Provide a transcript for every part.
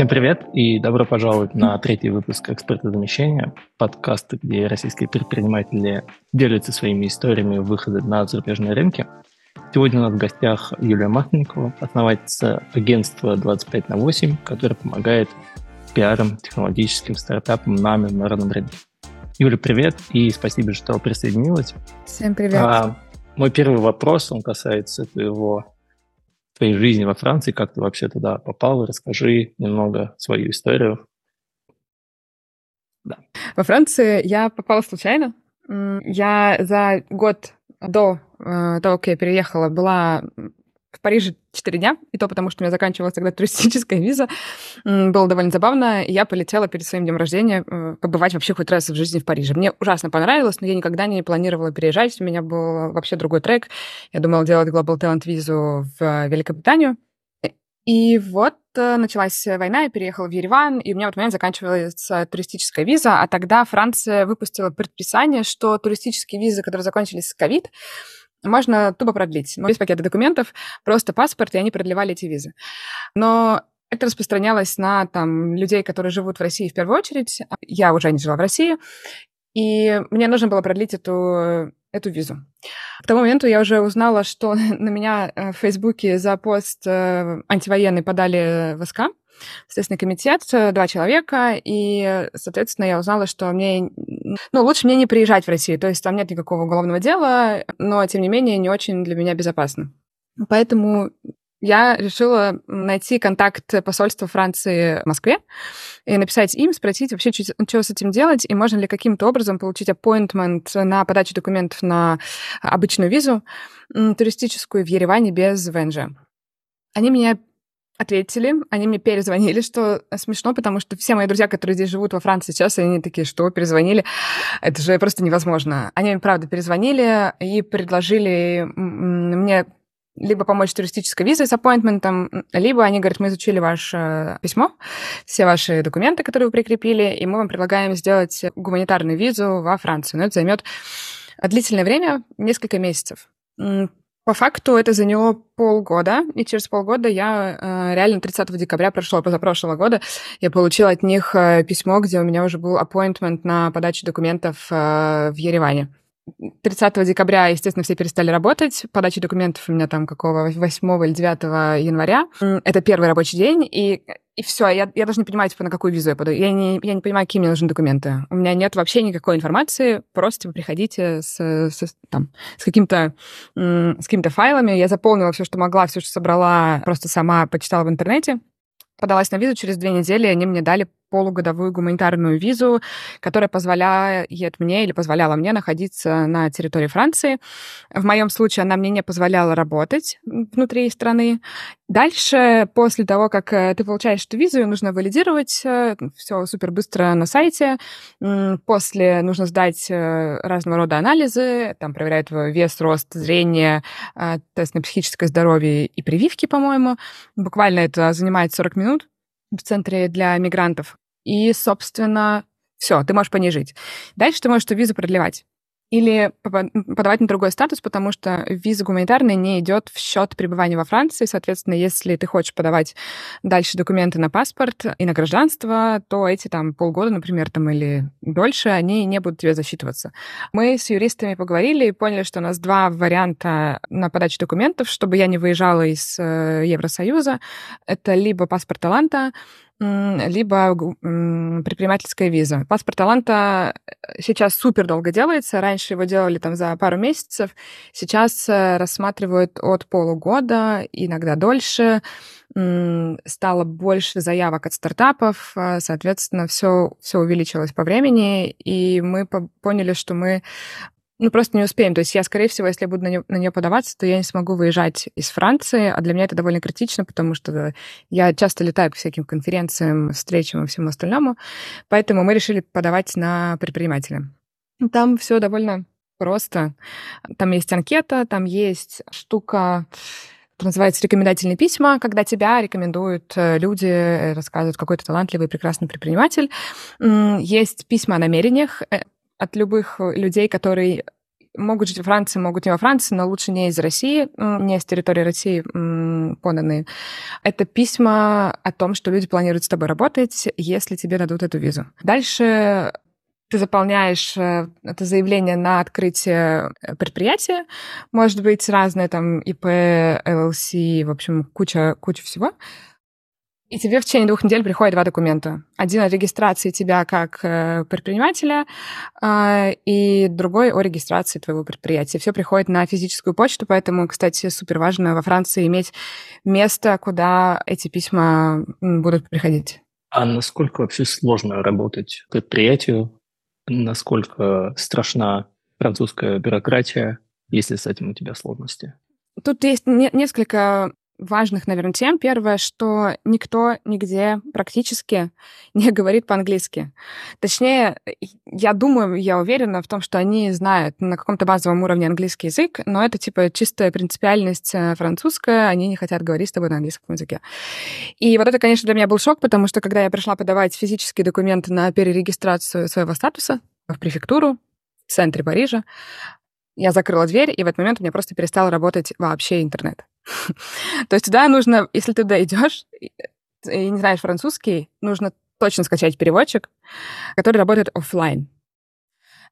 Всем привет и добро пожаловать на третий выпуск «Эксперта замещения», подкаста, где российские предприниматели делятся своими историями выхода на зарубежные рынки. Сегодня у нас в гостях Юлия Масленникова, основательница агентства 25 на 8, которое помогает пиарам, технологическим стартапам на международном рынке. Юля, привет и спасибо, что присоединилась. Всем привет. А, мой первый вопрос, он касается твоего твоей жизни во Франции, как ты вообще туда попал, расскажи немного свою историю. Да. Во Франции я попала случайно. Я за год до э, того, как я переехала, была в Париже 4 дня, и то потому, что у меня заканчивалась тогда туристическая виза. Было довольно забавно. Я полетела перед своим днем рождения э, побывать вообще хоть раз в жизни в Париже. Мне ужасно понравилось, но я никогда не планировала переезжать. У меня был вообще другой трек. Я думала делать Global Talent визу в Великобританию. И вот э, началась война, я переехала в Ереван, и у меня в этот момент заканчивалась туристическая виза, а тогда Франция выпустила предписание, что туристические визы, которые закончились с ковид, можно тупо продлить. Ну, без пакета документов, просто паспорт, и они продлевали эти визы. Но это распространялось на там, людей, которые живут в России в первую очередь. Я уже не жила в России, и мне нужно было продлить эту, эту визу. К тому моменту я уже узнала, что на меня э, в Фейсбуке за пост э, антивоенный подали в СК. Следственный комитет, э, два человека, и, соответственно, я узнала, что мне, ну, лучше мне не приезжать в Россию, то есть там нет никакого уголовного дела, но, тем не менее, не очень для меня безопасно. Поэтому я решила найти контакт посольства Франции в Москве и написать им, спросить вообще, что, что с этим делать, и можно ли каким-то образом получить appointment на подачу документов на обычную визу туристическую в Ереване без ВНЖ. Они меня ответили, они мне перезвонили, что смешно, потому что все мои друзья, которые здесь живут во Франции сейчас, они такие, что, перезвонили? Это же просто невозможно. Они мне, правда, перезвонили и предложили мне либо помочь туристической визой с аппоинтментом, либо они говорят, мы изучили ваше письмо, все ваши документы, которые вы прикрепили, и мы вам предлагаем сделать гуманитарную визу во Францию. Но это займет длительное время, несколько месяцев. По факту это заняло полгода, и через полгода я э, реально 30 декабря прошлого, позапрошлого года, я получила от них э, письмо, где у меня уже был appointment на подачу документов э, в Ереване. 30 декабря, естественно, все перестали работать. Подача документов у меня там какого 8 или 9 января. Это первый рабочий день, и, и все. Я, я даже не понимаю, типа, на какую визу я подаю. Я не, я не понимаю, какие мне нужны документы. У меня нет вообще никакой информации. Просто типа, приходите с, с, там, с, каким-то, с какими-то файлами. Я заполнила все, что могла, все, что собрала, просто сама почитала в интернете подалась на визу, через две недели они мне дали полугодовую гуманитарную визу, которая позволяет мне или позволяла мне находиться на территории Франции. В моем случае она мне не позволяла работать внутри страны. Дальше, после того, как э, ты получаешь эту визу, ее нужно валидировать, э, все супер быстро на сайте. После нужно сдать э, разного рода анализы, там проверяют вес, рост, зрение, тест на психическое здоровье и прививки, по-моему. Буквально это занимает 40 минут в центре для мигрантов. И, собственно, все, ты можешь по ней жить. Дальше ты можешь эту визу продлевать или подавать на другой статус, потому что виза гуманитарная не идет в счет пребывания во Франции. Соответственно, если ты хочешь подавать дальше документы на паспорт и на гражданство, то эти там полгода, например, там или дольше, они не будут тебе засчитываться. Мы с юристами поговорили и поняли, что у нас два варианта на подачу документов, чтобы я не выезжала из э, Евросоюза. Это либо паспорт таланта, либо предпринимательская виза. Паспорт таланта э, сейчас супер долго делается. Раньше его делали там за пару месяцев. Сейчас э, рассматривают от полугода, иногда дольше. Стало больше заявок от стартапов, э, соответственно, все, все увеличилось по времени, и мы поняли, что мы ну, просто не успеем. То есть я, скорее всего, если я буду на нее, на нее подаваться, то я не смогу выезжать из Франции, а для меня это довольно критично, потому что я часто летаю к всяким конференциям, встречам и всему остальному. Поэтому мы решили подавать на предпринимателя. Там все довольно просто. Там есть анкета, там есть штука это называется рекомендательные письма, когда тебя рекомендуют э, люди, э, рассказывают, какой то талантливый, прекрасный предприниматель. Есть письма о намерениях. От любых э, людей, которые могут жить во Франции, могут не во Франции, но лучше не из России, не с территории России поданные. Это письма о том, что люди планируют с тобой работать, если тебе дадут эту визу. Дальше ты заполняешь э, это заявление на открытие э, предприятия. Может быть, разные там ИП, ЛЛС, в общем, куча, куча всего. И тебе в течение двух недель приходят два документа. Один о регистрации тебя как э, предпринимателя, э, и другой о регистрации твоего предприятия. Все приходит на физическую почту, поэтому, кстати, супер важно во Франции иметь место, куда эти письма будут приходить. А насколько вообще сложно работать предприятию? Насколько страшна французская бюрократия, если с этим у тебя сложности? Тут есть не- несколько важных, наверное, тем. Первое, что никто нигде практически не говорит по-английски. Точнее, я думаю, я уверена в том, что они знают на каком-то базовом уровне английский язык, но это типа чистая принципиальность э, французская, они не хотят говорить с тобой на английском языке. И вот это, конечно, для меня был шок, потому что когда я пришла подавать физические документы на перерегистрацию своего статуса в префектуру в центре Парижа, я закрыла дверь, и в этот момент у меня просто перестал работать вообще интернет. То есть туда нужно, если ты туда идешь и не знаешь французский, нужно точно скачать переводчик, который работает офлайн.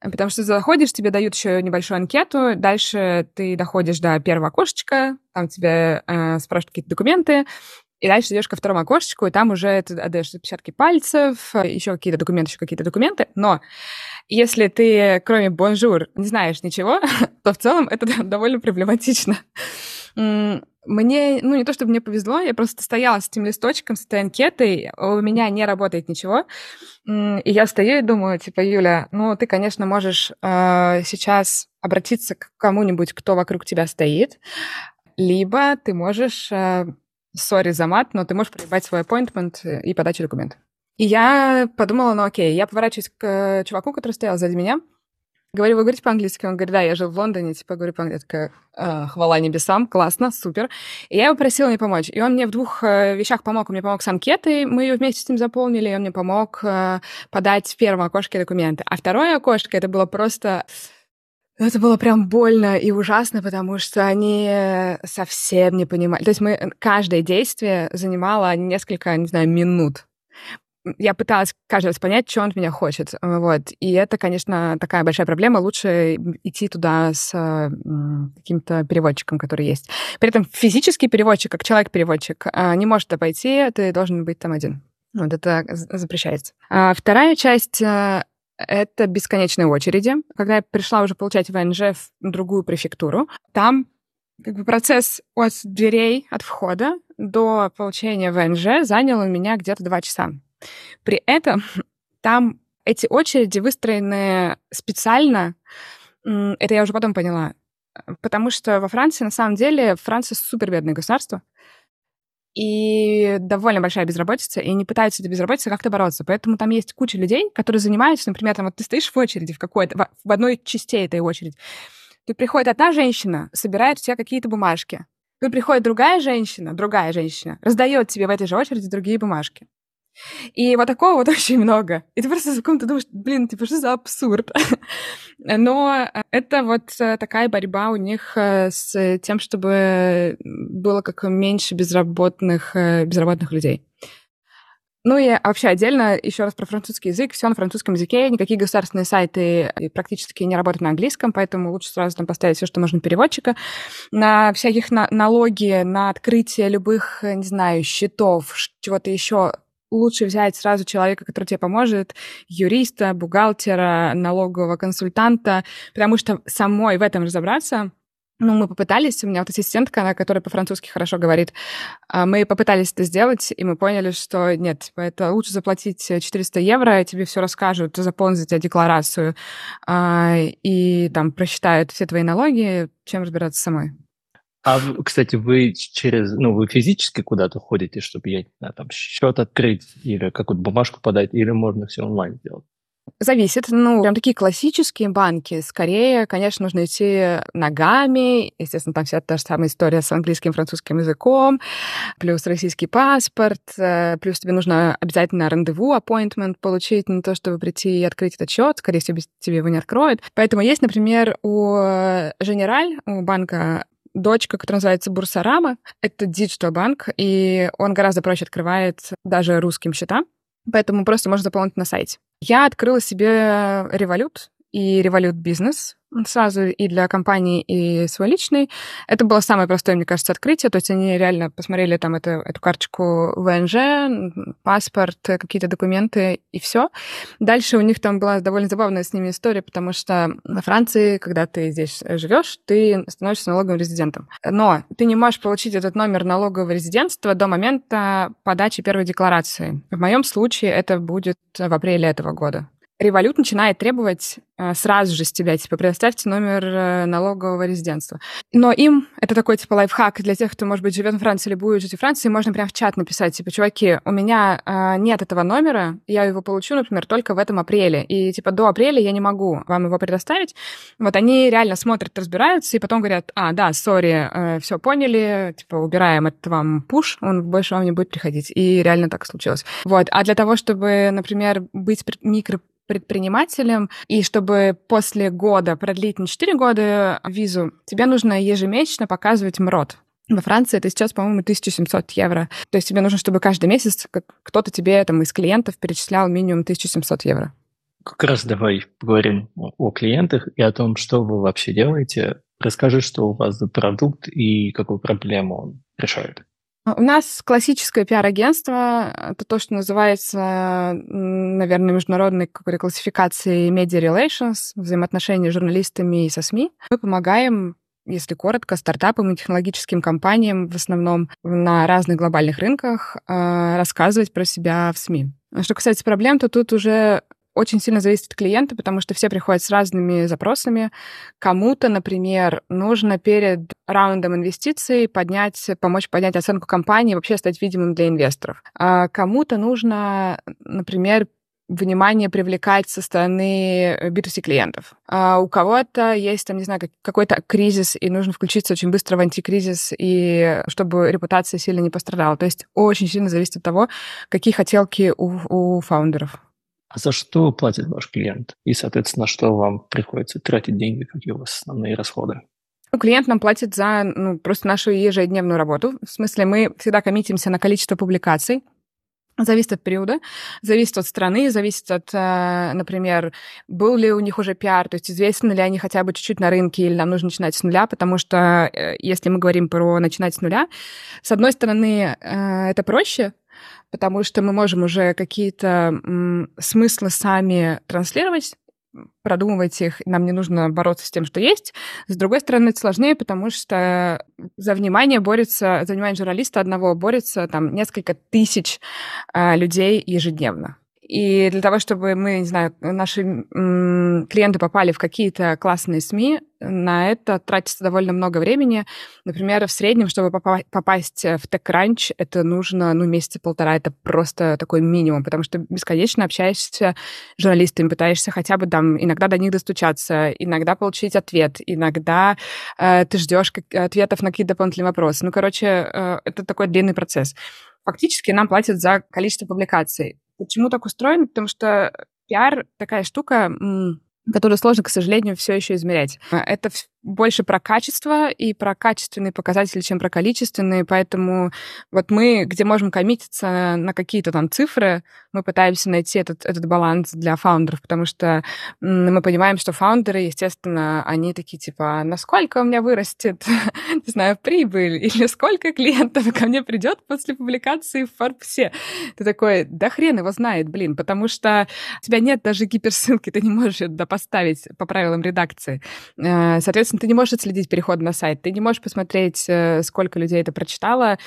Потому что ты заходишь, тебе дают еще небольшую анкету, дальше ты доходишь до первого окошечка, там тебе э, спрашивают какие-то документы, и дальше идешь ко второму окошечку, и там уже ты отдаешь отпечатки пальцев, еще какие-то документы, еще какие-то документы. Но если ты, кроме bonjour, не знаешь ничего, то в целом это довольно проблематично. Мне, ну, не то чтобы мне повезло, я просто стояла с этим листочком, с этой анкетой, у меня не работает ничего. И я стою и думаю, типа, Юля, ну, ты, конечно, можешь э, сейчас обратиться к кому-нибудь, кто вокруг тебя стоит, либо ты можешь, э, сори за мат, но ты можешь проебать свой appointment и подачу документов. И я подумала, ну окей, я поворачиваюсь к э, чуваку, который стоял сзади меня, Говорю, вы говорите по-английски? Он говорит, да, я жил в Лондоне, типа, говорю по-английски. Такая, «А, хвала небесам, классно, супер. И я его просила мне помочь. И он мне в двух э, вещах помог. Он мне помог с анкетой, мы ее вместе с ним заполнили, и он мне помог э, подать в первом окошке документы. А второе окошко, это было просто... Это было прям больно и ужасно, потому что они совсем не понимали. То есть мы каждое действие занимало несколько, не знаю, минут я пыталась каждый раз понять, что он от меня хочет. Вот. И это, конечно, такая большая проблема. Лучше идти туда с каким-то переводчиком, который есть. При этом физический переводчик, как человек-переводчик, а, не может пойти, ты должен быть там один. Вот это запрещается. А вторая часть э, это бесконечные очереди. Когда я пришла уже получать ВНЖ в другую префектуру, там как бы процесс от дверей, от входа до получения ВНЖ занял у меня где-то два часа. При этом там эти очереди выстроены специально, это я уже потом поняла, потому что во Франции, на самом деле, Франция супер бедное государство, и довольно большая безработица, и они пытаются этой безработицей как-то бороться. Поэтому там есть куча людей, которые занимаются, например, там вот ты стоишь в очереди в какой-то, в одной части этой очереди. Тут приходит одна женщина, собирает у тебя какие-то бумажки. Тут приходит другая женщина, другая женщина, раздает тебе в этой же очереди другие бумажки. И вот такого вот очень много. И ты просто в каком-то думаешь, блин, типа, что за абсурд? Но это вот э, такая борьба у них э, с тем, чтобы было как меньше безработных, э, безработных людей. Ну и вообще отдельно еще раз про французский язык. Все на французском языке, никакие государственные сайты практически не работают на английском, поэтому лучше сразу там поставить все, что можно переводчика. На всяких на налоги, на открытие любых, не знаю, счетов, чего-то еще лучше взять сразу человека, который тебе поможет, юриста, бухгалтера, налогового консультанта, потому что самой в этом разобраться ну, мы попытались, у меня вот ассистентка, она, которая по-французски хорошо говорит, а, мы попытались это сделать, и мы поняли, что нет, это лучше заплатить 400 евро, тебе все расскажут, заполнить тебе декларацию а, и там просчитают все твои налоги, чем разбираться самой. А, кстати, вы через, ну, вы физически куда-то ходите, чтобы, я не знаю, там, счет открыть или какую-то бумажку подать, или можно все онлайн сделать? Зависит. Ну, прям такие классические банки. Скорее, конечно, нужно идти ногами. Естественно, там вся та же самая история с английским, французским языком, плюс российский паспорт, э, плюс тебе нужно обязательно рандеву, appointment получить, не то, чтобы прийти и открыть этот счет. Скорее всего, тебе его не откроют. Поэтому есть, например, у Générale, у банка дочка, которая называется Boursorama. Это digital банк, и он гораздо проще открывает даже русским счета. Поэтому просто можно заполнить на сайте. Я открыла себе Revolut и Revolut Business сразу и для компании, и свой личный. Это было самое простое, мне кажется, открытие. То есть они реально посмотрели там это, эту карточку ВНЖ, паспорт, какие-то документы и все. Дальше у них там была довольно забавная с ними история, потому что на Франции, когда ты здесь живешь, ты становишься налоговым резидентом. Но ты не можешь получить этот номер налогового резидентства до момента подачи первой декларации. В моем случае это будет в апреле этого года. Револют начинает требовать э, сразу же с тебя, типа, предоставьте номер э, налогового резидентства. Но им, это такой, типа, лайфхак для тех, кто, может быть, живет в Франции или будет жить в Франции, можно прямо в чат написать, типа, чуваки, у меня э, нет этого номера, я его получу, например, только в этом апреле, и, типа, до апреля я не могу вам его предоставить. Вот они реально смотрят, разбираются, и потом говорят, а, да, сори, э, все поняли, типа, убираем этот вам пуш, он больше вам не будет приходить. И реально так случилось. Вот. А для того, чтобы, например, быть микро предпринимателем, и чтобы после года продлить на 4 года визу, тебе нужно ежемесячно показывать МРОД. Во Франции это сейчас, по-моему, 1700 евро. То есть тебе нужно, чтобы каждый месяц кто-то тебе там из клиентов перечислял минимум 1700 евро. Как раз давай поговорим о клиентах и о том, что вы вообще делаете. Расскажи, что у вас за продукт и какую проблему он решает. У нас классическое пиар-агентство. Это то, что называется, наверное, международной какой-то классификацией media relations, взаимоотношения с журналистами и со СМИ. Мы помогаем если коротко, стартапам и технологическим компаниям в основном на разных глобальных рынках э, рассказывать про себя в СМИ. Что касается проблем, то тут уже очень сильно зависит от клиента, потому что все приходят с разными запросами. Кому-то, например, нужно перед раундом инвестиций поднять, помочь поднять оценку компании, вообще стать видимым для инвесторов. А кому-то нужно, например, внимание привлекать со стороны B2C клиентов. А у кого-то есть, там, не знаю, какой-то кризис, и нужно включиться очень быстро в антикризис, и чтобы репутация сильно не пострадала. То есть очень сильно зависит от того, какие хотелки у, у фаундеров. А за что платит ваш клиент? И, соответственно, что вам приходится тратить деньги, какие у вас основные расходы? Ну, клиент нам платит за ну, просто нашу ежедневную работу. В смысле, мы всегда коммитимся на количество публикаций, Зависит от периода, зависит от страны, зависит от, э, например, был ли у них уже пиар, то есть известны ли они хотя бы чуть-чуть на рынке, или нам нужно начинать с нуля, потому что э, если мы говорим про начинать с нуля, с одной стороны, э, это проще, потому что мы можем уже какие-то смыслы сами транслировать, продумывать их, нам не нужно бороться с тем, что есть. С другой стороны, это сложнее, потому что за внимание борется, за внимание журналиста одного борется там несколько тысяч э, людей ежедневно. И для того, чтобы мы, не знаю, наши клиенты попали в какие-то классные СМИ, на это тратится довольно много времени. Например, в среднем, чтобы попасть в TechCrunch, это нужно, ну, месяца полтора. Это просто такой минимум, потому что бесконечно общаешься с журналистами, пытаешься хотя бы там иногда до них достучаться, иногда получить ответ, иногда э, ты ждешь ответов на какие-то дополнительные вопросы. Ну, короче, э, это такой длинный процесс. Фактически нам платят за количество публикаций. Почему так устроено? Потому что пиар такая штука, которую сложно, к сожалению, все еще измерять. Это больше про качество и про качественные показатели, чем про количественные, поэтому вот мы, где можем коммититься на какие-то там цифры, мы пытаемся найти этот, этот баланс для фаундеров, потому что мы понимаем, что фаундеры, естественно, они такие типа, насколько у меня вырастет, не знаю, прибыль, или сколько клиентов ко мне придет после публикации в Форбсе. Ты такой, да хрен его знает, блин, потому что у тебя нет даже гиперссылки, ты не можешь это поставить по правилам редакции. Э, соответственно, ты не можешь отследить переход на сайт, ты не можешь посмотреть, э, сколько людей это прочитало.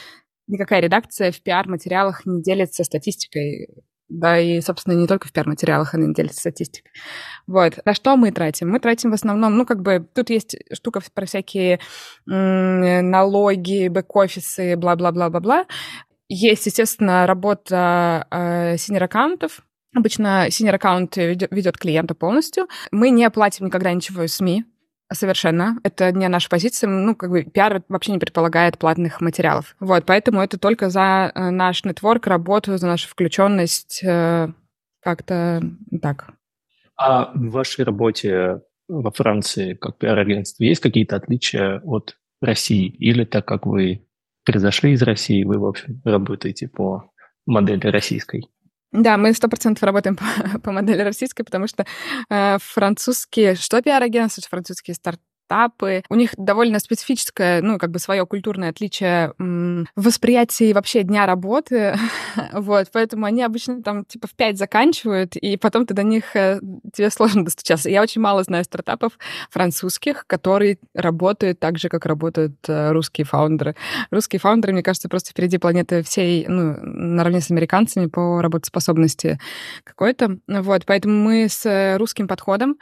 Никакая редакция в пиар-материалах не делится статистикой. Да, и, собственно, не только в пиар-материалах она не делится статистикой. Вот. На что мы тратим? Мы тратим в основном, ну, как бы, тут есть штука про всякие налоги, бэк-офисы, бла-бла-бла-бла-бла. Есть, естественно, работа э, senior account ов, Обычно senior account ведет клиента полностью. Мы не платим никогда ничего СМИ, Совершенно. Это не наша позиция. Ну, как бы пиар вообще не предполагает платных материалов. Вот, поэтому это только за э, наш network, работу, за нашу включенность. Э, как-то так. А в вашей работе во Франции как пиар-агентство есть какие-то отличия от России? Или так как вы произошли из России, вы, в общем, работаете по модели российской? Да, мы сто процентов работаем по, по модели российской, потому что э, французские, что пиар-агентства, французские старт этапы. У них довольно специфическое, ну, как бы свое культурное отличие в восприятии вообще дня работы. вот, поэтому они обычно там типа в пять заканчивают, и потом ты до них, э, тебе сложно достучаться. Я очень мало знаю стартапов французских, которые работают так же, как работают э, русские фаундеры. Русские фаундеры, мне кажется, просто впереди планеты всей, ну, наравне с американцами по работоспособности какой-то. Вот, поэтому мы с русским подходом.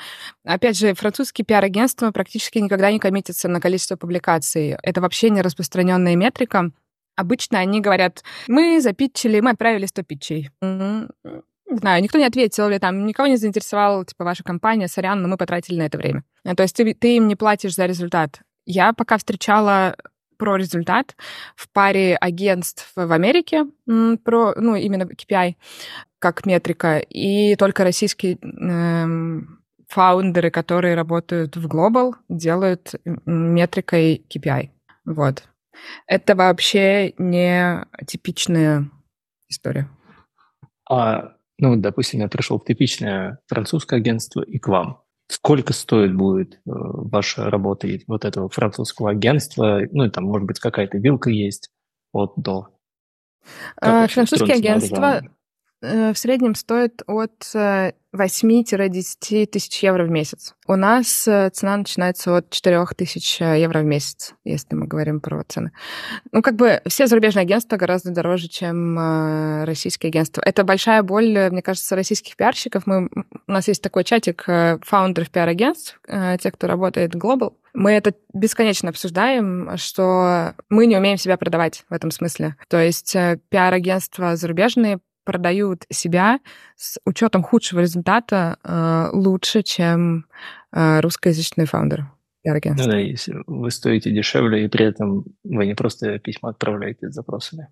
Опять же, французские пиар-агентства практически никогда не коммитятся на количество публикаций. Это вообще не распространенная метрика. Обычно они говорят, мы запитчили, мы отправили 100 питчей. Не знаю, никто не ответил, или там никого не заинтересовала, типа, ваша компания, сорян, но мы потратили на это время. То есть ты, ты им не платишь за результат. Я пока встречала про результат в паре агентств в Америке, про, ну, именно KPI, как метрика, и только российский эм, фаундеры, которые работают в Global, делают метрикой KPI. Вот. Это вообще не типичная история. А, ну, допустим, я пришел в типичное французское агентство и к вам. Сколько стоит будет э, ваша работа вот этого французского агентства? Ну, и там, может быть, какая-то вилка есть от до. А, французские агентства в среднем стоит от 8-10 э, тысяч евро в месяц. У нас э, цена начинается от 4 тысяч евро в месяц, если мы говорим про цены. Ну, как бы все зарубежные агентства гораздо дороже, чем российские агентства. Это большая боль, мне кажется, российских пиарщиков. Мы, у нас есть такой чатик фаундеров пиар-агентств, те, кто работает Global. Мы это бесконечно обсуждаем, что мы не умеем себя продавать в этом смысле. То есть пиар-агентства зарубежные продают себя с учетом худшего результата э, лучше, чем э, русскоязычные фаундеры. Ну да, если вы стоите дешевле, и при этом вы не просто письма отправляете с запросами.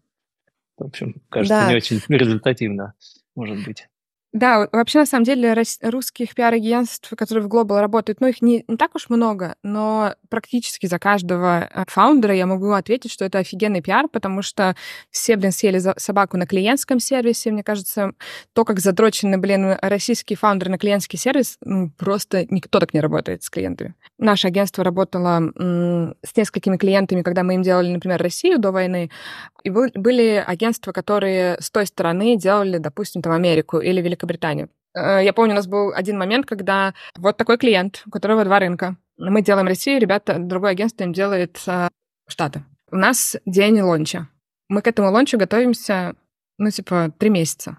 В общем, кажется, да. не очень результативно, может быть. Да, вообще, на самом деле, русских пиар-агентств, которые в Global работают, ну, их не, не так уж много, но практически за каждого э, фаундера я могу ответить, что это офигенный пиар, потому что все, блин, съели собаку на клиентском сервисе. Мне кажется, то, как задрочены, блин, российские фаундеры на клиентский сервис, ну, просто никто так не работает с клиентами. Наше агентство работало с несколькими клиентами, когда мы им делали, например, Россию до войны, и были агентства, которые с той стороны делали, допустим, там Америку или Великобританию. Э, я помню, у нас был один момент, когда вот такой клиент, у которого два рынка. Мы делаем Россию, ребята, другое агентство им делает э, Штаты. У нас день лонча. Мы к этому лончу готовимся, ну, типа, три месяца.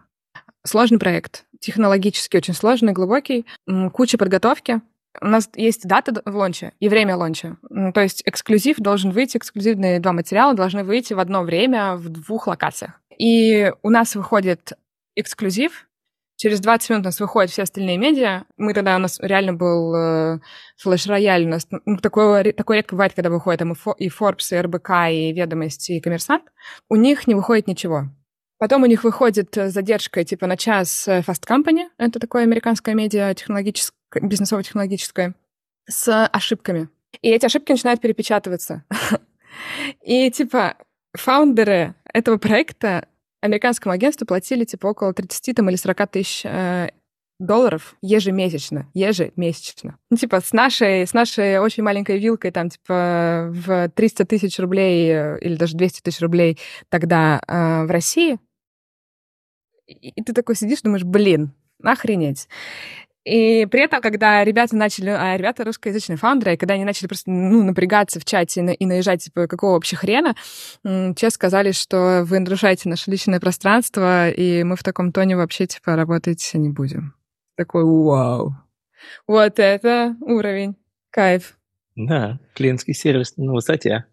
Сложный проект, технологически очень сложный, глубокий, куча подготовки. У нас есть дата в лонче и время лонча. То есть эксклюзив должен выйти, эксклюзивные два материала должны выйти в одно время в двух локациях. И у нас выходит эксклюзив, Через 20 минут у нас выходят все остальные медиа. Мы тогда, у нас реально был э, флеш-рояль. У нас ну, такое, такое редко бывает, когда выходит и Forbes, и РБК, и Ведомости, и Коммерсант. У них не выходит ничего. Потом у них выходит задержка типа на час э, Fast Company. Это такое американское медиа, технологическое, бизнесово-технологическое, с ошибками. И эти ошибки начинают перепечатываться. И типа фаундеры этого проекта американскому агентству платили типа около 30 там, или 40 тысяч э, долларов ежемесячно, ежемесячно. Ну, типа, с нашей, с нашей очень маленькой вилкой, там, типа, в 300 тысяч рублей э, или даже 200 тысяч рублей тогда э, в России, и, ты такой сидишь, думаешь, блин, охренеть. И при этом, когда ребята начали, а ребята русскоязычные фаундеры, и когда они начали просто ну, напрягаться в чате и, наезжать, типа, какого вообще хрена, те сказали, что вы нарушаете наше личное пространство, и мы в таком тоне вообще, типа, работать не будем. Такой, вау. Вот это уровень. Кайф. Да, клиентский сервис на высоте.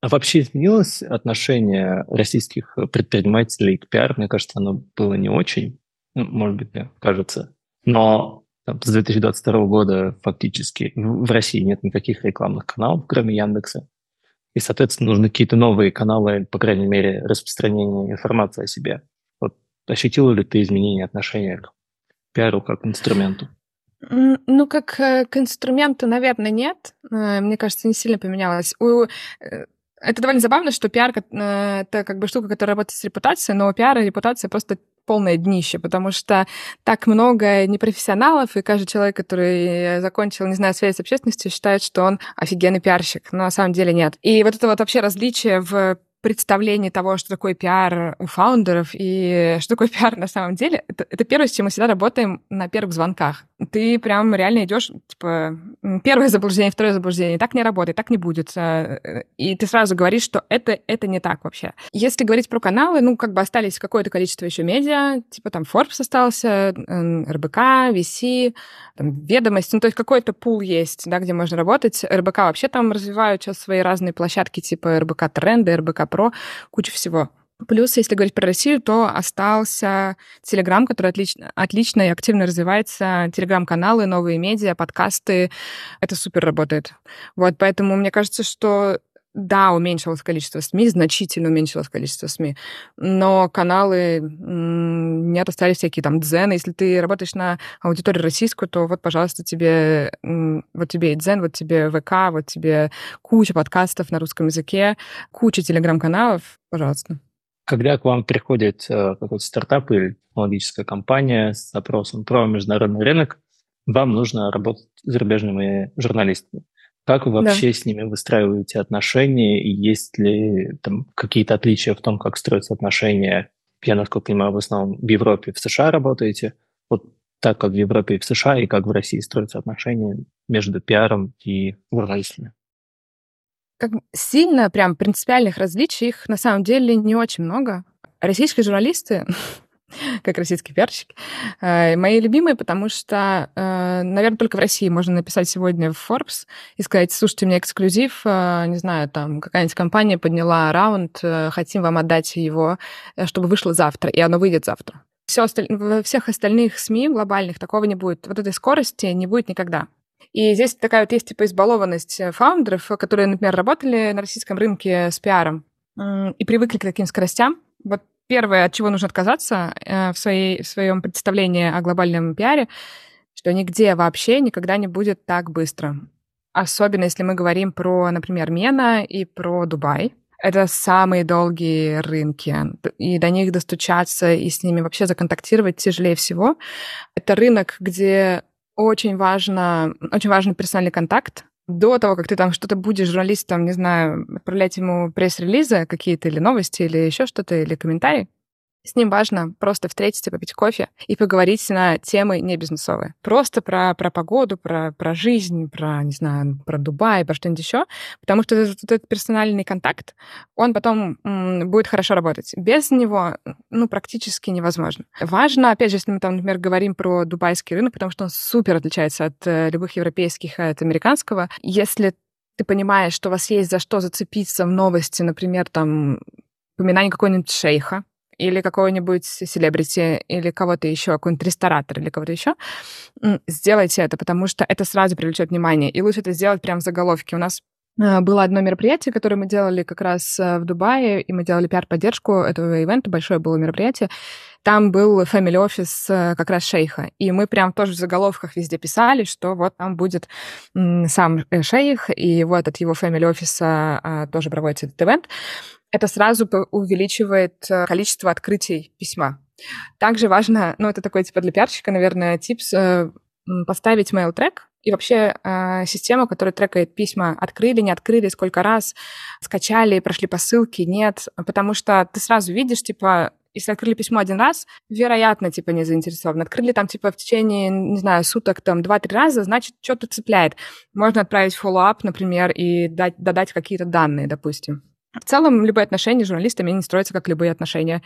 А вообще изменилось отношение российских предпринимателей к пиар? Мне кажется, оно было не очень Ну, может быть, да, кажется. Но там, с 2022 года фактически в России нет никаких рекламных каналов, кроме Яндекса. И, соответственно, нужны какие-то новые каналы, по крайней мере, распространения информации о себе. Вот ощутила ли ты изменение отношения к пиару как инструменту? Ну, как э, к инструменту, наверное, нет. Э, мне кажется, не сильно поменялось. У... Э, это довольно забавно, что пиар — это как бы штука, которая работает с репутацией, но у пиара репутация просто полное днище, потому что так много непрофессионалов, и каждый человек, который закончил, не знаю, связь с общественностью, считает, что он офигенный пиарщик, но на самом деле нет. И вот это вот вообще различие в представлении того, что такое пиар у фаундеров и что такое пиар на самом деле, это, это первое, с чем мы всегда работаем на первых звонках. Ты прям реально идешь, типа, первое заблуждение, второе заблуждение, так не работает, так не будет. Э, и ты сразу говоришь, что это, это не так вообще. Если говорить про каналы, ну, как бы остались какое-то количество еще медиа, типа там Forbes остался, РБК, VC, там, ведомости, ну, то есть какой-то пул есть, да, где можно работать. РБК вообще там развивают сейчас свои разные площадки, типа РБК Тренды, РБК Про, куча всего. Плюс, если говорить про Россию, то остался Телеграм, который отлично, отлично и активно развивается. Телеграм-каналы, новые медиа, подкасты. Это супер работает. Вот, поэтому мне кажется, что да, уменьшилось количество СМИ, значительно уменьшилось количество СМИ, но каналы нет, остались всякие там дзены. Если ты работаешь на аудиторию российскую, то вот, пожалуйста, тебе вот тебе и дзен, вот тебе ВК, вот тебе куча подкастов на русском языке, куча телеграм-каналов, пожалуйста. Когда к вам приходит э, какой-то стартап или технологическая компания с запросом про международный рынок, вам нужно работать с зарубежными журналистами. Как вы вообще да. с ними выстраиваете отношения, и есть ли там какие-то отличия в том, как строятся отношения? Я, насколько понимаю, в основном в Европе, в США работаете. Вот так, как в Европе и в США, и как в России строятся отношения между пиаром и журналистами? Как сильно, прям принципиальных различий их на самом деле не очень много. Российские журналисты как российский пиарщик. Э, мои любимые, потому что, э, наверное, только в России можно написать сегодня в Forbes и сказать, слушайте, у меня эксклюзив, э, не знаю, там какая-нибудь компания подняла раунд, хотим вам отдать его, чтобы вышло завтра, и оно выйдет завтра. Все осталь... Во всех остальных СМИ глобальных такого не будет. Вот этой скорости не будет никогда. И здесь такая вот есть типа избалованность фаундеров, которые, например, работали на российском рынке с пиаром и привыкли к таким скоростям. Вот первое, от чего нужно отказаться э, в, своей, в своем представлении о глобальном пиаре, что нигде вообще никогда не будет так быстро. Особенно если мы говорим про, например, Мена и про Дубай. Это самые долгие рынки, и до них достучаться, и с ними вообще законтактировать тяжелее всего. Это рынок, где очень важно, очень важен персональный контакт, до того, как ты там что-то будешь журналистом, не знаю, отправлять ему пресс-релизы какие-то или новости, или еще что-то, или комментарии, с ним важно просто встретиться, попить кофе и поговорить на темы не бизнесовые. Просто про, про погоду, про, про жизнь, про, не знаю, про Дубай, про что-нибудь еще. Потому что этот, этот персональный контакт, он потом м, будет хорошо работать. Без него, ну, практически невозможно. Важно, опять же, если мы там, например, говорим про дубайский рынок, потому что он супер отличается от э, любых европейских, от американского. Если ты понимаешь, что у вас есть за что зацепиться в новости, например, там, упоминание какого-нибудь шейха, или какого-нибудь селебрити, или кого-то еще, какой-нибудь ресторатор или кого-то еще, сделайте это, потому что это сразу привлечет внимание. И лучше это сделать прямо в заголовке. У нас было одно мероприятие, которое мы делали как раз э, в Дубае, и мы делали пиар-поддержку этого ивента, большое было мероприятие. Там был family офис э, как раз шейха, и мы прям тоже в заголовках везде писали, что вот там будет сам шейх, и вот от его family офиса тоже проводится этот ивент это сразу увеличивает э, количество открытий письма. Также важно, ну, это такой, типа, для пиарщика, наверное, tips, э, поставить mail track и вообще э, систему, которая трекает письма, открыли, не открыли, сколько раз, скачали, прошли по ссылке, нет, потому что ты сразу видишь, типа, если открыли письмо один раз, вероятно, типа, не заинтересованы. Открыли там, типа, в течение, не знаю, суток, там, два-три раза, значит, что-то цепляет. Можно отправить follow-up, например, и дать, додать какие-то данные, допустим. В целом, любые отношения с журналистами не строятся как любые отношения.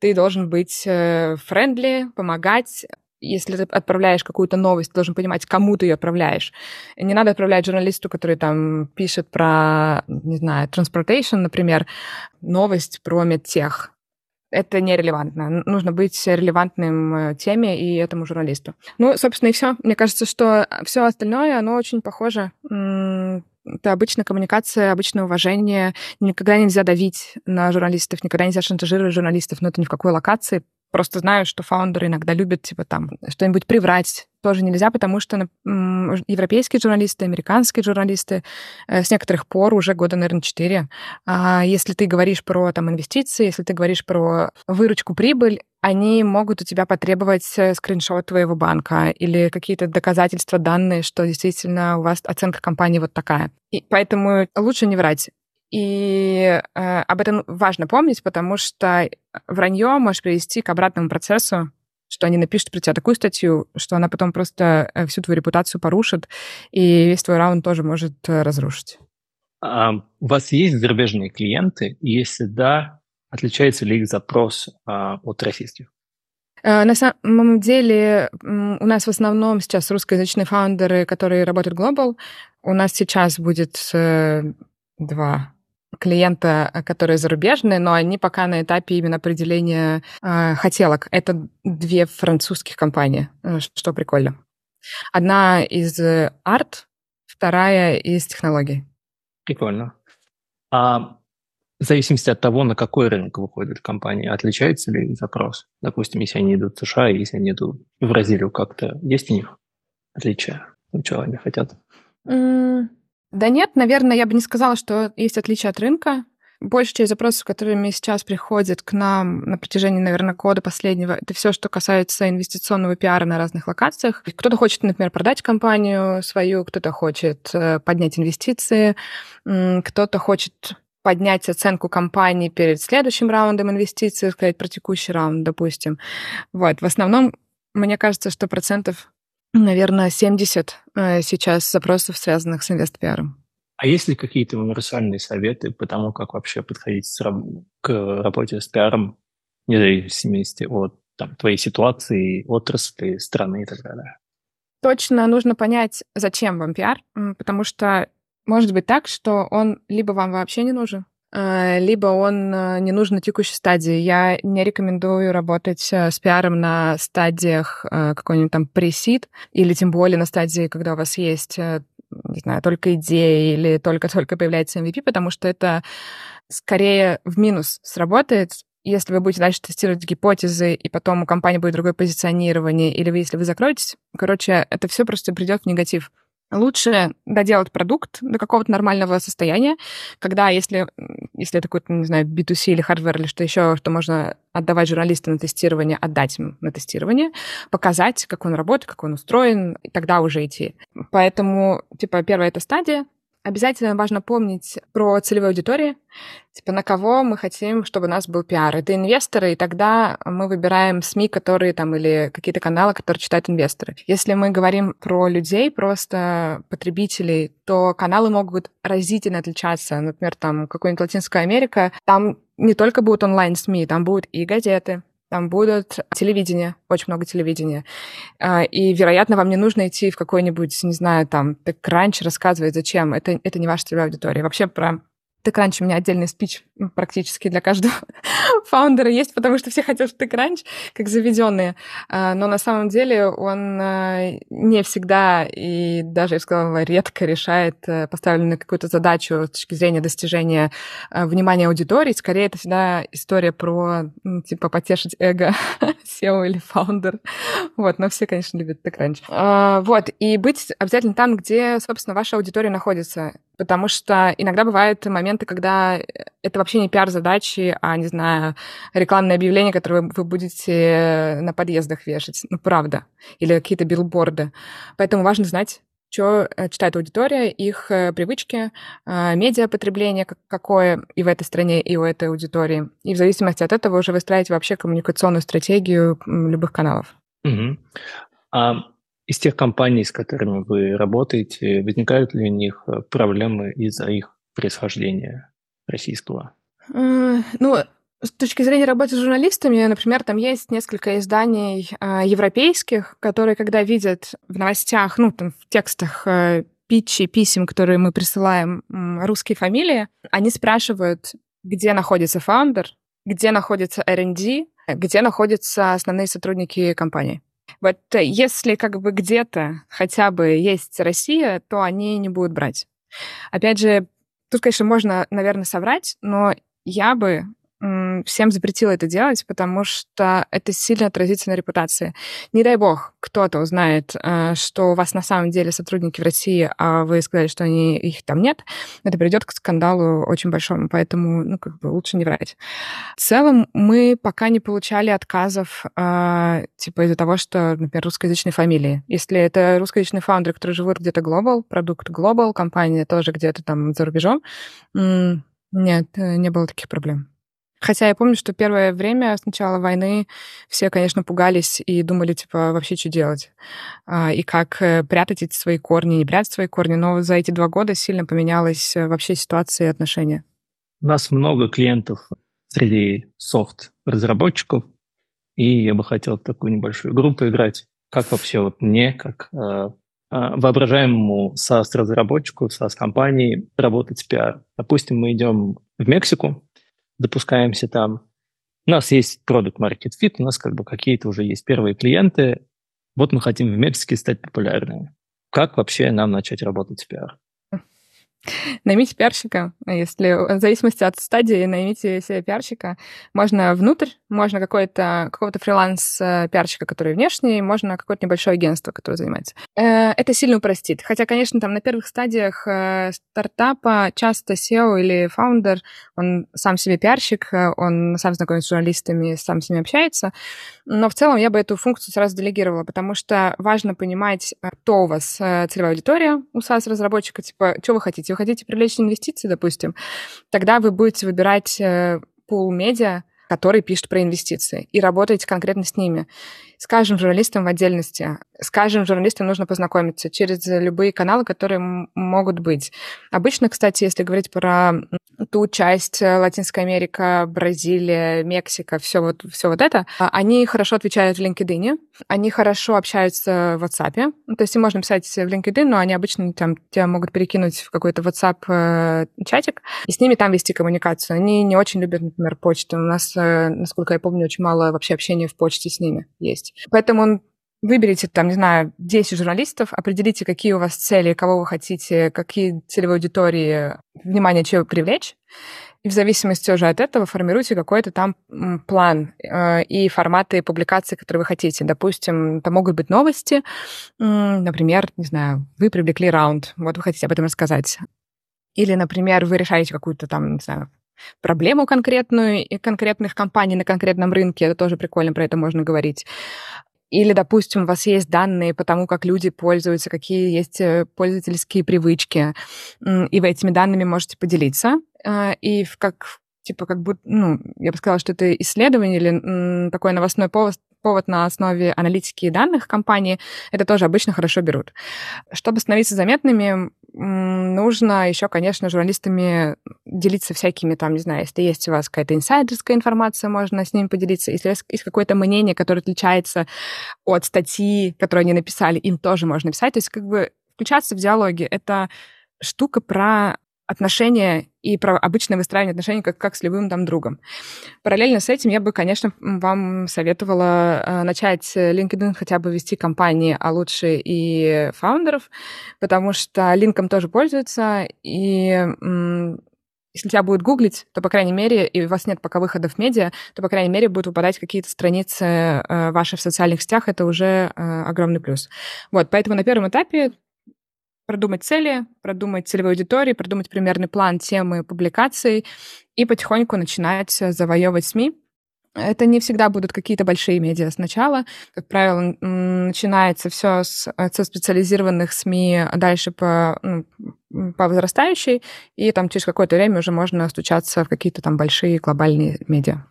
Ты должен быть э, френдли, помогать, если ты отправляешь какую-то новость, ты должен понимать, кому ты ее отправляешь. Не надо отправлять журналисту, который там пишет про, не знаю, transportation, например, новость про медтех. это нерелевантно. Нужно быть релевантным э, теме и этому журналисту. Ну, собственно, и все. Мне кажется, что все остальное, оно очень похоже. Это обычная коммуникация, обычное уважение. Никогда нельзя давить на журналистов, никогда нельзя шантажировать журналистов, но это ни в какой локации. Просто знаю, что фаундеры иногда любят, типа, там, что-нибудь приврать. Тоже нельзя, потому что европейские журналисты, американские журналисты э, с некоторых пор, уже года, наверное, четыре, а если ты говоришь про там инвестиции, если ты говоришь про выручку, прибыль, они могут у тебя потребовать э, скриншот твоего банка или какие-то доказательства, данные, что действительно у вас оценка компании вот такая. И поэтому лучше не врать. И э, об этом важно помнить, потому что вранье может привести к обратному процессу, что они напишут про тебя такую статью, что она потом просто э, всю твою репутацию порушит, и весь твой раунд тоже может э, разрушить. А, у вас есть зарубежные клиенты? Если да, отличается ли их запрос а, от российских? Э, на самом деле у нас в основном сейчас русскоязычные фаундеры, которые работают глобал. У нас сейчас будет два клиента, э, которые зарубежные, но они пока на этапе именно определения э, хотелок. Это две французских компании, э, что прикольно. Одна из арт, вторая из технологий. Прикольно. А в зависимости от того, на какой рынок выходит компания, отличается ли запрос? Допустим, если они идут в США, если они идут в Бразилию как-то, есть у них отличия? Чего они хотят? Mm. Да нет, наверное, я бы не сказала, что есть отличие от рынка. Большая часть запросов, которыми сейчас приходят к нам на протяжении, наверное, года последнего, это все, что касается инвестиционного пиара на разных локациях. Кто-то хочет, например, продать компанию свою, кто-то хочет э, поднять инвестиции, кто-то хочет поднять оценку компании перед следующим раундом инвестиций, сказать про текущий раунд, допустим. Вот. В основном, мне кажется, что процентов Наверное, 70 э, сейчас запросов, связанных с инвестпиаром. А есть ли какие-то универсальные советы по тому, как вообще подходить к работе с пиаром, вне зависимости от там, твоей ситуации, отрасли, страны и так далее? Точно нужно понять, зачем вам пиар, потому что может быть так, что он либо вам вообще не нужен, либо он э, не нужен на текущей стадии. Я не рекомендую работать э, с пиаром на стадиях какой-нибудь там пресид, или тем более на стадии, когда у вас есть, не знаю, только идеи или только-только появляется MVP, потому что это скорее в минус сработает, если вы будете дальше тестировать гипотезы, и потом у компании будет другое позиционирование, или вы, если вы закроетесь, короче, это все просто придет в негатив. Лучше доделать продукт до какого-то нормального состояния, когда, если, если это какой-то, не знаю, B2C или hardware или что еще, что можно отдавать журналистам на тестирование, отдать им на тестирование, показать, как он работает, как он устроен, и тогда уже идти. Поэтому, типа, первая это стадия, Обязательно важно помнить про целевую аудиторию, типа на кого мы хотим, чтобы у нас был пиар. Это инвесторы, и тогда мы выбираем СМИ, которые там, или какие-то каналы, которые читают инвесторы. Если мы говорим про людей, просто потребителей, то каналы могут разительно отличаться. Например, там какой-нибудь Латинская Америка, там не только будут онлайн-СМИ, там будут и газеты, там будут телевидение, очень много телевидения. А, и, вероятно, вам не нужно идти в какой-нибудь, не знаю, там, так раньше рассказывать, зачем. Это, это не ваша целевая аудитория. Вообще про TechCrunch у меня отдельный спич практически для каждого фаундера есть, потому что все хотят в TechCrunch, как заведенные. А, но на самом деле он а, не всегда и даже, я сказала, редко решает э, поставленную какую-то задачу с точки зрения достижения э, внимания аудитории. Скорее, это всегда история про, типа, потешить эго SEO или фаундер. Вот, но все, конечно, любят TechCrunch. А, вот, и быть обязательно там, где, собственно, ваша аудитория находится. Потому что иногда бывают моменты, когда это вообще не пиар-задачи, а, не знаю, рекламное объявление, которое вы будете на подъездах вешать. Ну, правда. Или какие-то билборды. Поэтому важно знать, что э, читает аудитория, их э, привычки, э, медиапотребление какое и в этой стране, и у этой аудитории. И в зависимости от этого уже выстраивать вообще коммуникационную стратегию любых каналов. Угу. А из тех компаний, с которыми вы работаете, возникают ли у них э, проблемы из-за их происхождения российского? Э, ну, с точки зрения работы с журналистами, например, там есть несколько изданий э, европейских, которые, когда видят в новостях, ну, там, в текстах э, питчи, писем, которые мы присылаем, э, русские фамилии, они спрашивают, где находится фаундер, где находится R&D, где находятся основные сотрудники компании. Вот если как бы где-то хотя бы есть Россия, то они не будут брать. Опять же, тут, конечно, можно, наверное, соврать, но я бы всем запретила это делать, потому что это сильно отразится на репутации. Не дай бог, кто-то узнает, э, что у вас на самом деле сотрудники в России, а вы сказали, что они, их там нет, это приведет к скандалу очень большому, поэтому ну, как бы лучше не врать. В целом мы пока не получали отказов э, типа из-за того, что, например, русскоязычные фамилии. Если это русскоязычные фаундеры, которые живут где-то global, продукт global, компания тоже где-то там за рубежом, нет, э, не было таких проблем. Хотя я помню, что первое время с начала войны все, конечно, пугались и думали, типа, вообще, что делать. А, и как э, прятать эти свои корни, не прятать свои корни. Но за эти два года сильно поменялась э, вообще ситуация и отношения. У нас много клиентов среди софт-разработчиков, и я бы хотел такую небольшую группу играть. Как вообще вот мне, как э, э воображаемому SaaS-разработчику, SaaS-компании работать с пиар? Допустим, мы идем в Мексику, запускаемся там. У нас есть продукт Market Fit, у нас как бы какие-то уже есть первые клиенты. Вот мы хотим в Мексике стать популярными. Как вообще нам начать работать с пиар? Наймите пиарщика, если в зависимости от стадии наймите себе пиарщика. Можно внутрь, можно какой-то, какого-то фриланс-пиарщика, который внешний, можно какое-то небольшое агентство, которое занимается. Э, это сильно упростит. Хотя, конечно, там на первых стадиях э, стартапа часто SEO или фаундер, он сам себе пиарщик, э, он сам знакомится с журналистами, сам с ними общается. Но в целом я бы эту функцию сразу делегировала, потому что важно понимать, кто у вас целевая аудитория у SaaS-разработчика, типа, что вы хотите вы хотите привлечь инвестиции, допустим, тогда вы будете выбирать э, пул медиа, который пишет про инвестиции, и работаете конкретно с ними. Скажем журналистам в отдельности. Скажем, журналистам нужно познакомиться через любые каналы, которые могут быть. Обычно, кстати, если говорить про ту часть э, Латинская Америка, Бразилия, Мексика, все вот, все вот это, а, они хорошо отвечают в LinkedIn, они хорошо общаются в WhatsApp. То есть им можно писать в LinkedIn, но они обычно там тебя могут перекинуть в какой-то WhatsApp э, чатик и с ними там вести коммуникацию. Они не очень любят, например, почту. У нас, э, насколько я помню, очень мало вообще общения в почте с ними есть. Поэтому Выберите там, не знаю, 10 журналистов, определите, какие у вас цели, кого вы хотите, какие целевые аудитории, внимание, чего привлечь. И в зависимости уже от этого формируйте какой-то там план э, и форматы публикаций, которые вы хотите. Допустим, это могут быть новости. Например, не знаю, вы привлекли раунд, вот вы хотите об этом рассказать. Или, например, вы решаете какую-то там, не знаю, проблему конкретную и конкретных компаний на конкретном рынке. Это тоже прикольно, про это можно говорить. Или, допустим, у вас есть данные по тому, как люди пользуются, какие есть э, пользовательские привычки, и вы этими данными можете поделиться. А, и как типа как будто, ну, я бы сказала, что это исследование или такой новостной повод, повод на основе аналитики данных компании, это тоже обычно хорошо берут. Чтобы становиться заметными, нужно еще, конечно, журналистами делиться всякими там, не знаю, если есть у вас какая-то инсайдерская информация, можно с ними поделиться. Если есть какое-то мнение, которое отличается от статьи, которую они написали, им тоже можно писать. То есть как бы включаться в диалоги. Это штука про отношения и про обычное выстраивание отношений как, как с любым там другом. Параллельно с этим я бы, конечно, вам советовала э, начать LinkedIn хотя бы вести компании, а лучше и фаундеров, потому что линком тоже пользуются, и если тебя будет гуглить, то, по крайней мере, и у вас нет пока выходов в медиа, то, по крайней мере, будут выпадать какие-то страницы э, ваши в социальных сетях, это уже э, огромный плюс. Вот, поэтому на первом этапе продумать цели, продумать целевую аудиторию, продумать примерный план темы публикаций и потихоньку начинать завоевывать СМИ. Это не всегда будут какие-то большие медиа сначала. Как правило, начинается все с, со специализированных СМИ, а дальше по, ну, по возрастающей, и там через какое-то время уже можно стучаться в какие-то там большие глобальные медиа.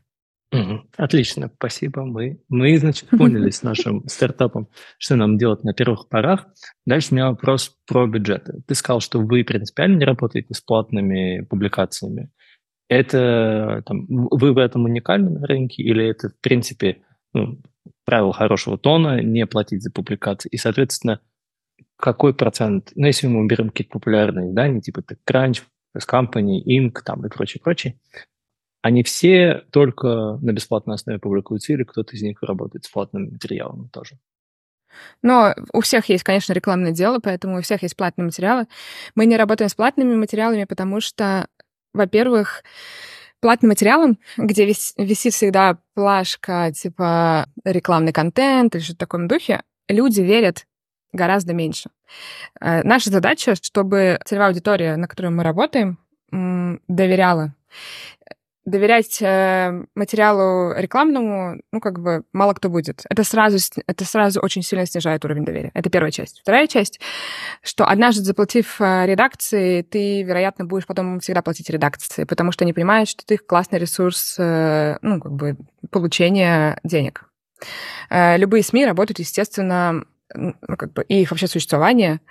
Отлично, спасибо. Мы, мы, значит, поняли с нашим стартапом, что нам делать на первых порах. Дальше у меня вопрос про бюджеты. Ты сказал, что вы принципиально не работаете с платными публикациями. Это там, вы в этом уникальны на рынке или это, в принципе, ну, правило хорошего тона не платить за публикации? И, соответственно, какой процент, ну, если мы берем какие-то популярные издания, типа TechCrunch, Company, Inc. там и прочее, прочее, они все только на бесплатной основе публикуются или кто-то из них работает с платными материалами тоже? Но у всех есть, конечно, рекламное дело, поэтому у всех есть платные материалы. Мы не работаем с платными материалами, потому что, во-первых, платным материалом, где вис- висит всегда плашка типа рекламный контент или что-то в таком духе, люди верят гораздо меньше. Э, наша задача, чтобы целевая аудитория, на которой мы работаем, доверяла доверять э, материалу рекламному, ну, как бы мало кто будет. Это сразу, это сразу очень сильно снижает уровень доверия. Это первая часть. Вторая часть, что однажды заплатив э, редакции, ты, вероятно, будешь потом всегда платить редакции, потому что они понимают, что ты классный ресурс, э, ну, как бы получения денег. Э, любые СМИ работают, естественно, ну, как бы, и их вообще существование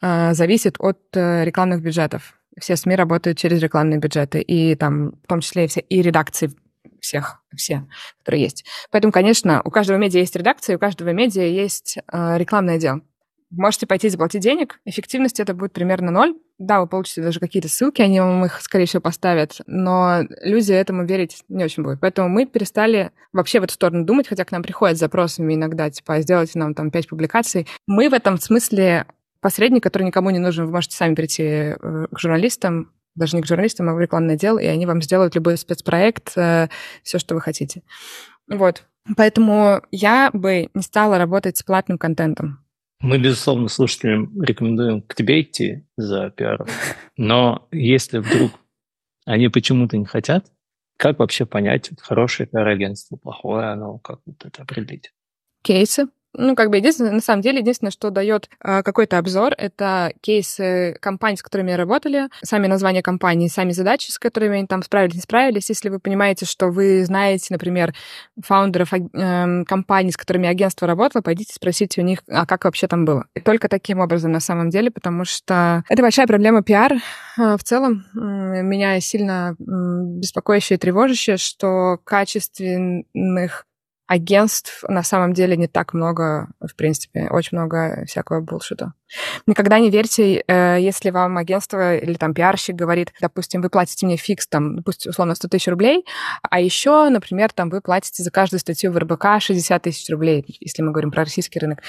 э, зависит от э, рекламных бюджетов все СМИ работают через рекламные бюджеты, и там, в том числе и, все, и редакции всех, все, которые есть. Поэтому, конечно, у каждого медиа есть редакция, у каждого медиа есть э, рекламный отдел. Можете пойти заплатить денег, эффективность это будет примерно ноль. Да, вы получите даже какие-то ссылки, они вам их, скорее всего, поставят, но люди этому верить не очень будут. Поэтому мы перестали вообще в эту сторону думать, хотя к нам приходят запросами иногда, типа, сделайте нам там пять публикаций. Мы в этом смысле посредник, который никому не нужен. Вы можете сами прийти э, к журналистам, даже не к журналистам, а в рекламный отдел, и они вам сделают любой спецпроект, э, все, что вы хотите. Вот. Поэтому я бы не стала работать с платным контентом. Мы, безусловно, слушателям рекомендуем к тебе идти за пиаром. Но если вдруг они почему-то не хотят, как вообще понять, хорошее пиар-агентство, плохое оно, как вот это определить? Кейсы. Ну, как бы единственное, на самом деле, единственное, что дает э, какой-то обзор, это кейсы компаний, с которыми работали, сами названия компаний, сами задачи, с которыми они там справились, не справились. Если вы понимаете, что вы знаете, например, фаундеров э, компаний, с которыми агентство работало, пойдите спросите у них, а как вообще там было. И только таким образом, на самом деле, потому что это большая проблема пиар э, в целом. Э, меня сильно э, беспокоящее и тревожащее, что качественных агентств на самом деле не так много, в принципе, очень много всякого булшита. Никогда не верьте, э, если вам агентство или там пиарщик говорит, допустим, вы платите мне фикс, там, допустим, условно 100 тысяч рублей, а еще, например, там вы платите за каждую статью в РБК 60 тысяч рублей, если мы говорим про российский рынок.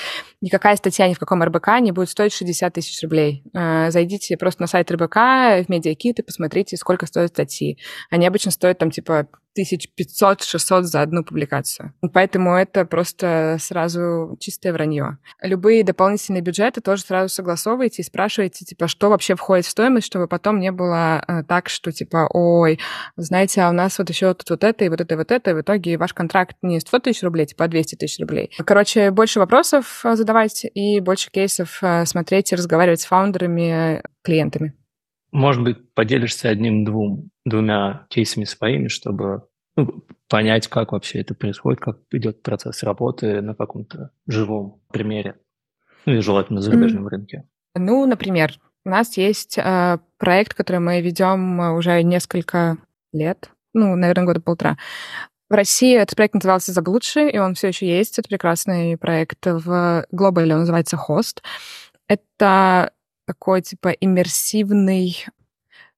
Никакая статья ни в каком РБК не будет стоить 60 тысяч рублей. Э, зайдите просто на сайт РБК, в медиакит и посмотрите, сколько стоят статьи. Они обычно стоят там типа 1500-600 за одну публикацию. Поэтому это просто сразу чистое вранье. Любые дополнительные бюджеты тоже сразу согласовываете и спрашиваете, типа, что вообще входит в стоимость, чтобы потом не было э, так, что, типа, ой, знаете, а у нас вот еще тут вот это, и вот это, и вот это, и в итоге ваш контракт не 100 тысяч рублей, типа, а 200 тысяч рублей. Короче, больше вопросов э, задавать и больше кейсов э, смотреть и разговаривать с фаундерами, клиентами. Может быть, поделишься одним-двум двумя кейсами своими, чтобы ну, понять, как вообще это происходит, как идет процесс работы на каком-то живом примере, ну и желательно на зарубежном mm. рынке. Ну, например, у нас есть э, проект, который мы ведем уже несколько лет, ну, наверное, года полтора. В России этот проект назывался «Заблудший», и он все еще есть. Это прекрасный проект. В глобале он называется «Хост». Это такой, типа, иммерсивный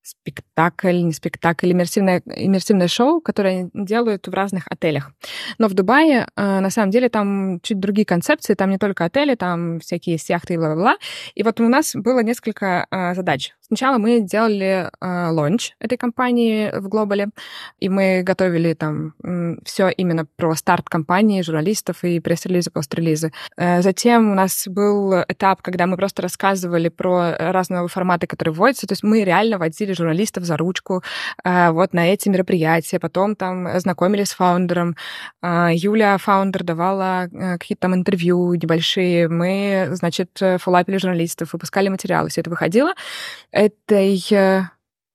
спектакль, не спектакль, иммерсивное, иммерсивное шоу, которое делают в разных отелях. Но в Дубае, э, на самом деле, там чуть другие концепции, там не только отели, там всякие есть яхты и бла-бла-бла. И вот у нас было несколько э, задач. Сначала мы делали э, launch этой компании в Глобале, и мы готовили там все именно про старт компании, журналистов и пресс-релизы, пост-релизы. Э, затем у нас был этап, когда мы просто рассказывали про разные форматы, которые вводятся. То есть мы реально водили журналистов за ручку э, вот на эти мероприятия. Потом там знакомились с founder ом. Э, Юля, founder, давала э, какие-то там интервью небольшие. Мы, значит, фоллапили журналистов, выпускали материалы. Все это выходило этой э,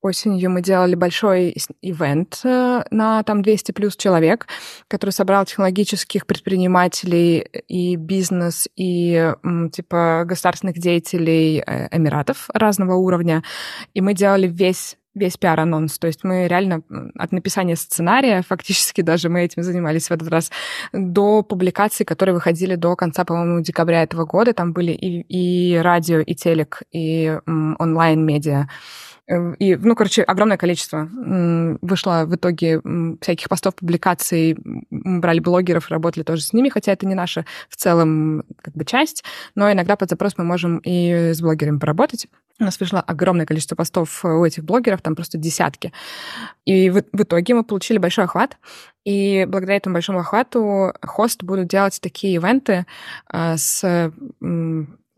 осенью мы делали большой ивент э, на там 200 плюс человек, который собрал технологических предпринимателей и бизнес, и типа государственных деятелей э, Эмиратов разного уровня. И мы делали весь весь пиар-анонс. То есть мы реально от написания сценария, фактически даже мы этим занимались в этот раз, до публикаций, которые выходили до конца, по-моему, декабря этого года. Там были и, и радио, и телек, и онлайн-медиа. Эм, и, ну, короче, огромное количество. Вышло в итоге всяких постов, публикаций. Мы брали блогеров, работали тоже с ними, хотя это не наша в целом как бы часть, но иногда под запрос мы можем и с блогерами поработать. У нас вышло огромное количество постов у этих блогеров, там просто десятки. И в, в итоге мы получили большой охват. И благодаря этому большому охвату хост будут делать такие ивенты э, с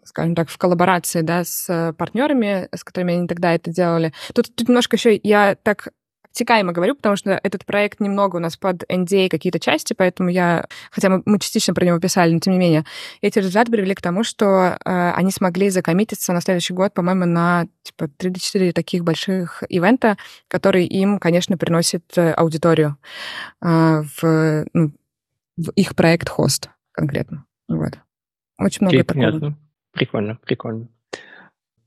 скажем так, в коллаборации, да, с партнерами, с которыми они тогда это делали. Тут, тут немножко еще я так обтекаемо говорю, потому что этот проект немного у нас под NDA какие-то части, поэтому я, хотя мы, мы частично про него писали, но тем не менее, эти результаты привели к тому, что э, они смогли закоммититься на следующий год, по-моему, на типа 3-4 таких больших ивента, которые им, конечно, приносят э, аудиторию э, в, ну, в их проект хост конкретно. Вот. Очень много okay, такого. Понятно. Прикольно, прикольно.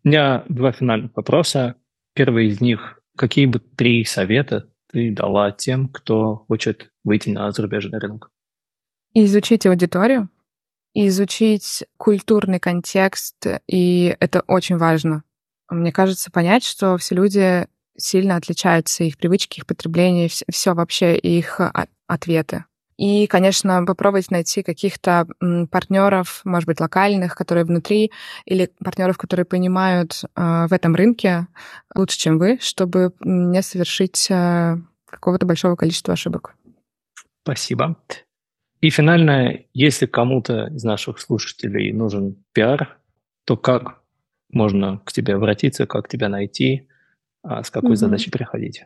У меня два финальных вопроса. Первый из них. Какие бы три совета ты дала тем, кто хочет выйти на зарубежный рынок? Изучить аудиторию, изучить культурный контекст, и это очень важно. Мне кажется, понять, что все люди сильно отличаются, их привычки, их потребление, все вообще их ответы. И, конечно, попробовать найти каких-то партнеров, может быть, локальных, которые внутри, или партнеров, которые понимают э, в этом рынке лучше, чем вы, чтобы не совершить э, какого-то большого количества ошибок. Спасибо. И финально, если кому-то из наших слушателей нужен пиар, то как можно к тебе обратиться, как тебя найти, а с какой mm-hmm. задачей приходить?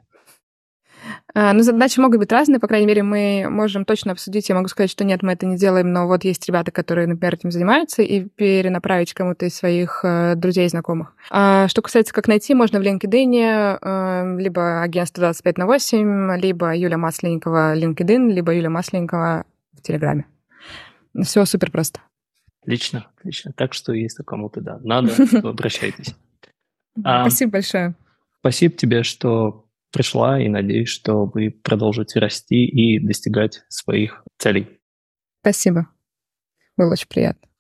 А, ну, задачи могут быть разные, по крайней мере, мы можем точно обсудить. Я могу сказать, что нет, мы это не делаем, но вот есть ребята, которые, например, этим занимаются, и перенаправить кому-то из своих э, друзей и знакомых. А, что касается, как найти, можно в LinkedIn, э, либо агентство 25 на 8, либо Юля Масленникова LinkedIn, либо Юля Масленникова в Телеграме. Все супер просто. Отлично, отлично. Так что, если кому-то да, надо, то обращайтесь. Спасибо большое. Спасибо тебе, что пришла, и надеюсь, что вы продолжите расти и достигать своих целей. Спасибо. Было очень приятно.